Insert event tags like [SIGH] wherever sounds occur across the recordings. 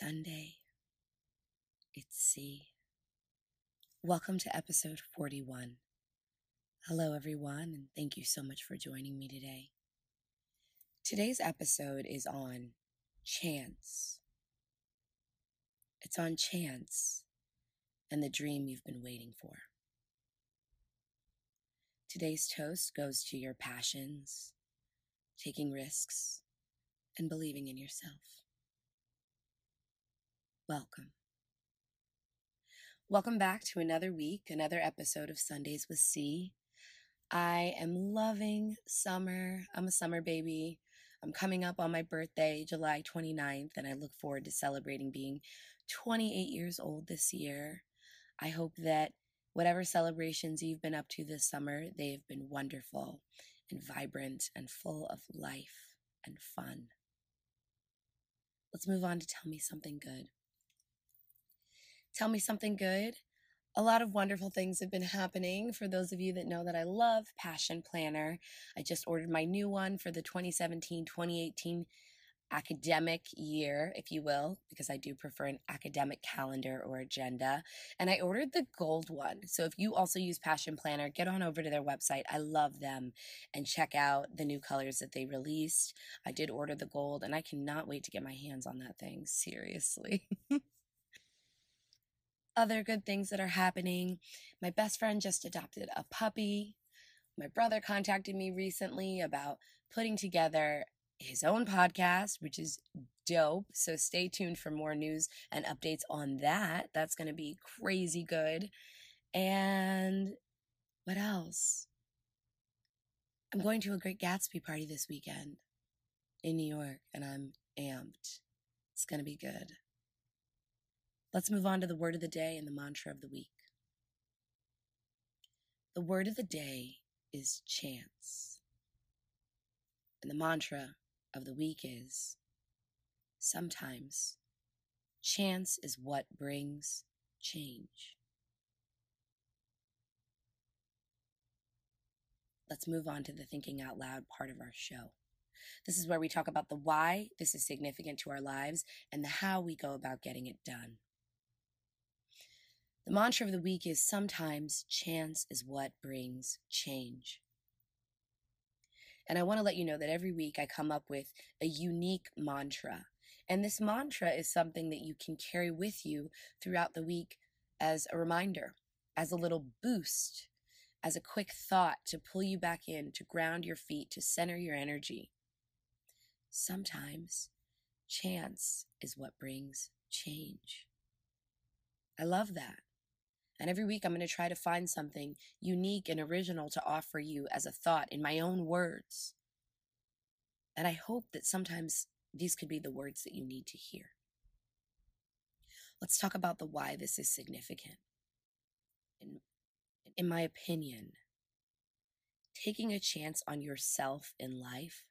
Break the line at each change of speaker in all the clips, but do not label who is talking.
Sunday. It's C. Welcome to episode 41. Hello, everyone, and thank you so much for joining me today. Today's episode is on chance. It's on chance and the dream you've been waiting for. Today's toast goes to your passions, taking risks, and believing in yourself. Welcome. Welcome back to another week, another episode of Sundays with C. I am loving summer. I'm a summer baby. I'm coming up on my birthday, July 29th, and I look forward to celebrating being 28 years old this year. I hope that whatever celebrations you've been up to this summer, they have been wonderful and vibrant and full of life and fun. Let's move on to tell me something good. Tell me something good. A lot of wonderful things have been happening. For those of you that know that I love Passion Planner, I just ordered my new one for the 2017 2018 academic year, if you will, because I do prefer an academic calendar or agenda. And I ordered the gold one. So if you also use Passion Planner, get on over to their website. I love them and check out the new colors that they released. I did order the gold and I cannot wait to get my hands on that thing. Seriously. [LAUGHS] other good things that are happening. My best friend just adopted a puppy. My brother contacted me recently about putting together his own podcast, which is dope. So stay tuned for more news and updates on that. That's going to be crazy good. And what else? I'm going to a Great Gatsby party this weekend in New York, and I'm amped. It's going to be good. Let's move on to the word of the day and the mantra of the week. The word of the day is chance. And the mantra of the week is sometimes chance is what brings change. Let's move on to the thinking out loud part of our show. This is where we talk about the why this is significant to our lives and the how we go about getting it done. The mantra of the week is sometimes chance is what brings change. And I want to let you know that every week I come up with a unique mantra. And this mantra is something that you can carry with you throughout the week as a reminder, as a little boost, as a quick thought to pull you back in, to ground your feet, to center your energy. Sometimes chance is what brings change. I love that. And every week I'm going to try to find something unique and original to offer you as a thought in my own words. And I hope that sometimes these could be the words that you need to hear. Let's talk about the why this is significant. In, in my opinion, taking a chance on yourself in life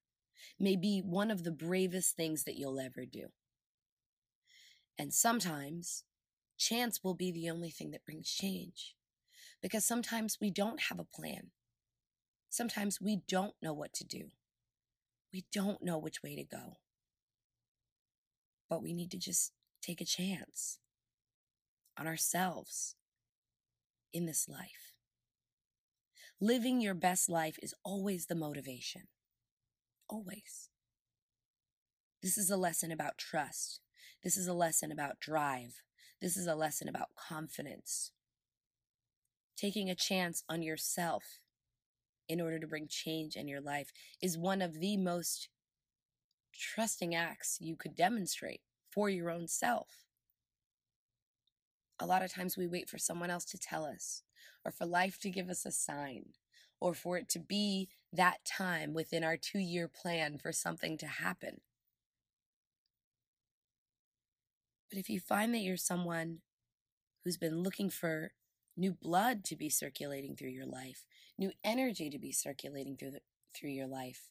may be one of the bravest things that you'll ever do. And sometimes chance will be the only thing that brings change. Because sometimes we don't have a plan. Sometimes we don't know what to do. We don't know which way to go. But we need to just take a chance on ourselves in this life. Living your best life is always the motivation. Always. This is a lesson about trust. This is a lesson about drive. This is a lesson about confidence. Taking a chance on yourself in order to bring change in your life is one of the most trusting acts you could demonstrate for your own self. A lot of times we wait for someone else to tell us, or for life to give us a sign, or for it to be that time within our two year plan for something to happen. But if you find that you're someone who's been looking for new blood to be circulating through your life, new energy to be circulating through the, through your life,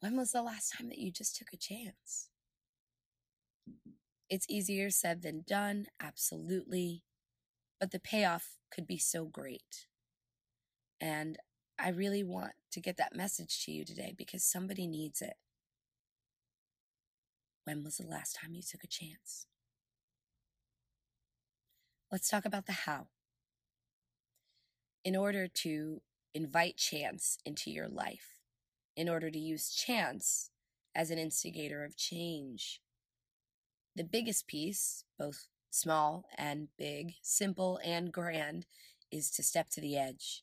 when was the last time that you just took a chance? It's easier said than done, absolutely, but the payoff could be so great. And I really want to get that message to you today because somebody needs it. When was the last time you took a chance? Let's talk about the how. In order to invite chance into your life, in order to use chance as an instigator of change, the biggest piece, both small and big, simple and grand, is to step to the edge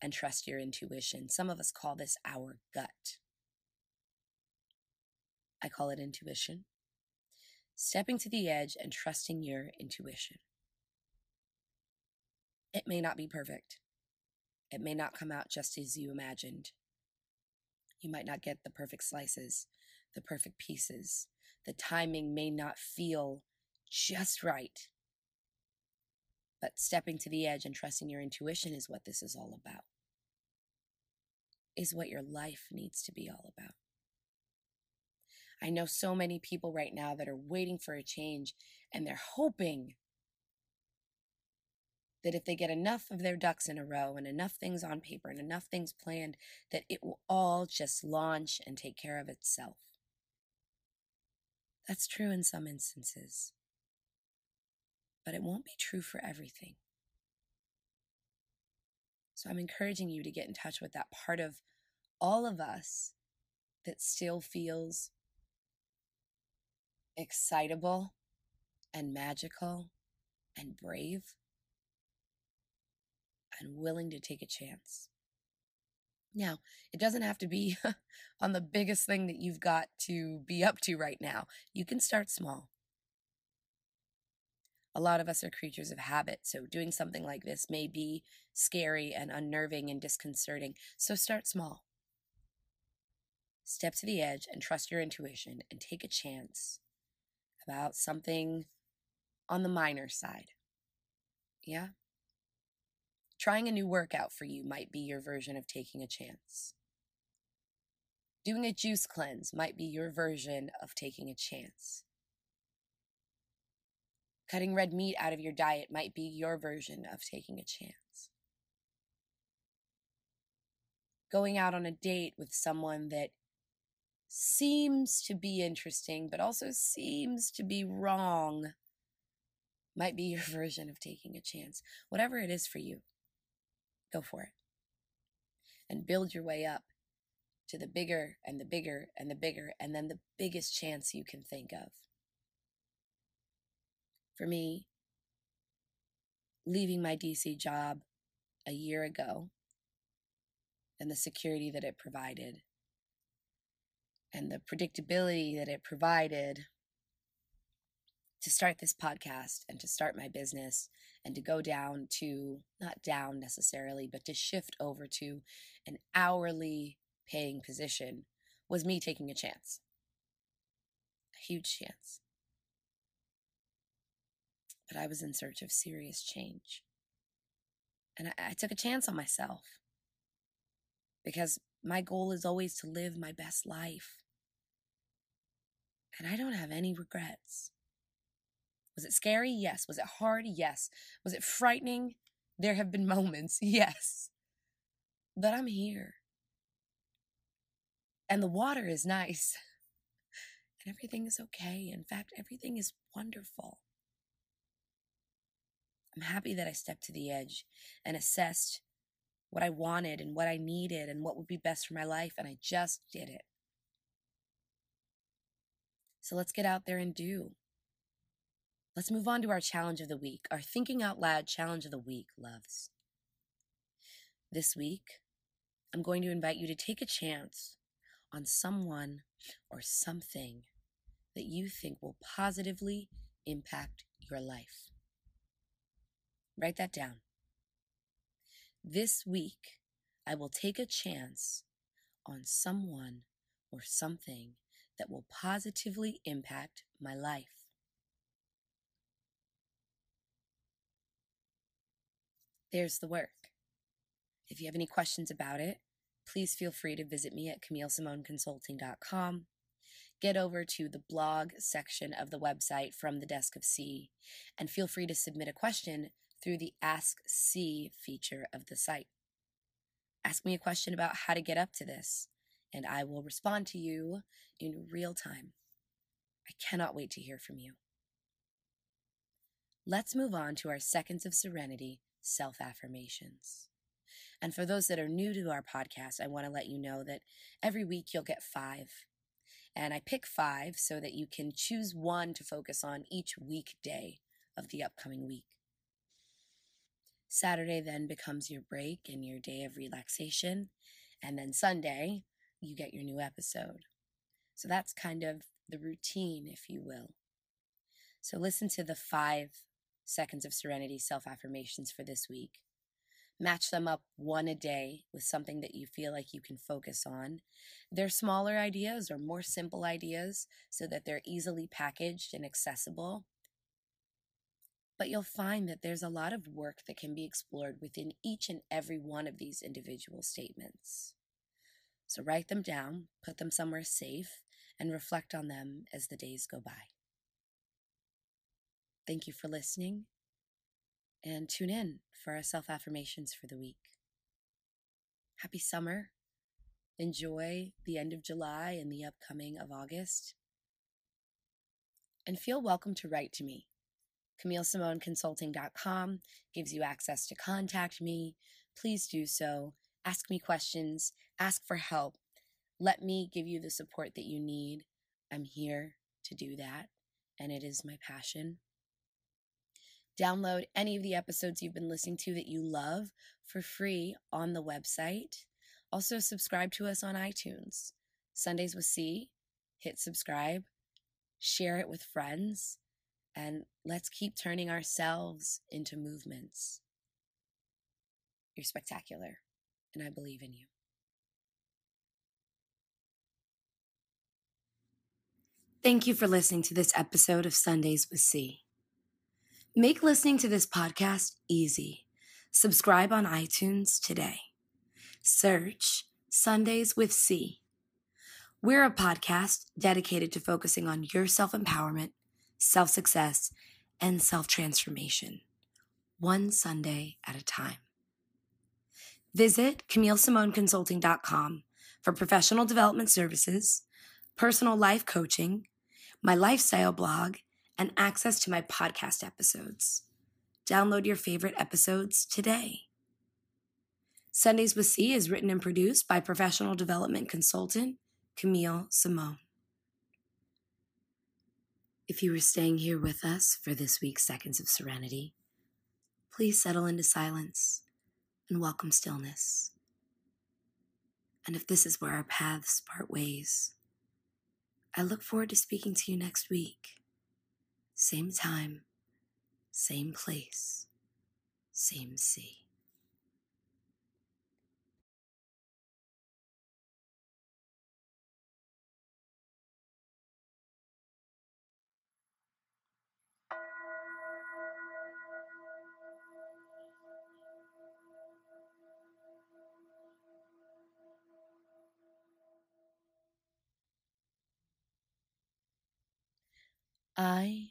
and trust your intuition. Some of us call this our gut. I call it intuition. Stepping to the edge and trusting your intuition. It may not be perfect. It may not come out just as you imagined. You might not get the perfect slices, the perfect pieces. The timing may not feel just right. But stepping to the edge and trusting your intuition is what this is all about, is what your life needs to be all about. I know so many people right now that are waiting for a change and they're hoping that if they get enough of their ducks in a row and enough things on paper and enough things planned, that it will all just launch and take care of itself. That's true in some instances, but it won't be true for everything. So I'm encouraging you to get in touch with that part of all of us that still feels excitable and magical and brave and willing to take a chance. Now, it doesn't have to be [LAUGHS] on the biggest thing that you've got to be up to right now. You can start small. A lot of us are creatures of habit, so doing something like this may be scary and unnerving and disconcerting. So start small. Step to the edge and trust your intuition and take a chance about something on the minor side. Yeah? Trying a new workout for you might be your version of taking a chance. Doing a juice cleanse might be your version of taking a chance. Cutting red meat out of your diet might be your version of taking a chance. Going out on a date with someone that seems to be interesting, but also seems to be wrong, might be [LAUGHS] your version of taking a chance. Whatever it is for you go for it. And build your way up to the bigger and the bigger and the bigger, and then the biggest chance you can think of. For me, leaving my DC job a year ago and the security that it provided and the predictability that it provided to start this podcast and to start my business and to go down to, not down necessarily, but to shift over to an hourly paying position was me taking a chance. A huge chance. But I was in search of serious change. And I, I took a chance on myself because my goal is always to live my best life. And I don't have any regrets. Was it scary? Yes. Was it hard? Yes. Was it frightening? There have been [LAUGHS] moments, yes. But I'm here. And the water is nice. [LAUGHS] And everything is okay. In fact, everything is wonderful. I'm happy that I stepped to the edge and assessed what I wanted and what I needed and what would be best for my life, and I just did it. So let's get out there and do. Let's move on to our challenge of the week, our thinking out loud challenge of the week, loves. This week, I'm going to invite you to take a chance on someone or something that you think will positively impact your life. Write that down. This week, I will take a chance on someone or something that will positively impact my life. There's the work. If you have any questions about it, please feel free to visit me at CamilleSimoneConsulting.com. Get over to the blog section of the website from the Desk of C, and feel free to submit a question through the Ask C feature of the site. Ask me a question about how to get up to this, and I will respond to you in real time. I cannot wait to hear from you. Let's move on to our Seconds of Serenity self affirmations. And for those that are new to our podcast, I want to let you know that every week you'll get five. And I pick five so that you can choose one to focus on each weekday of the upcoming week. Saturday then becomes your break and your day of relaxation. And then Sunday, you get your new episode. So that's kind of the routine, if you will. So listen to the five seconds of serenity self affirmations for this week. Match them up one a day with something that you feel like you can focus on. They're smaller ideas or more simple ideas so that they're easily packaged and accessible. But you'll find that there's a lot of work that can be explored within each and every one of these individual statements. So write them down, put them somewhere safe, and reflect on them as the days go by. Thank you for listening, and tune in for our self affirmations for the week. Happy summer. Enjoy the end of July and the upcoming of August. And feel welcome to write to me. CamilleSimoneConsulting.com gives you access to contact me. Please do so. Ask me questions, ask for help. Let me give you the support that you need. I'm here to do that, and it is my passion. Download any of the episodes you've been listening to that you love for free on the website. Also, subscribe to us on iTunes. Sundays with C, hit subscribe, share it with friends, and let's keep turning ourselves into movements. You're spectacular, and I believe in you. Thank you for listening to this episode of Sundays with C. Make listening to this podcast easy. Subscribe on iTunes today. Search Sundays with C. We're a podcast dedicated to focusing on your self empowerment, self success, and self transformation, one Sunday at a time. Visit CamilleSimoneConsulting.com for professional development services, personal life coaching, my lifestyle blog, and access to my podcast episodes. Download your favorite episodes today. Sundays with C is written and produced by professional development consultant Camille Simone. If you were staying here with us for this week's Seconds of Serenity, please settle into silence and welcome stillness. And if this is where our paths part ways, I look forward to speaking to you next week. Same time, same place, same sea. I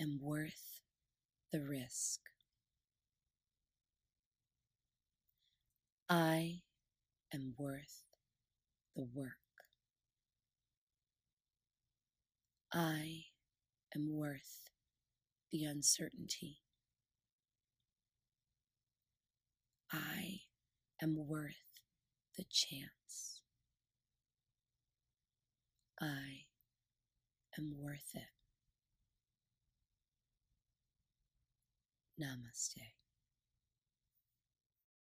am worth the risk. I am worth the work. I am worth the uncertainty. I am worth the chance. I am worth it. Namaste.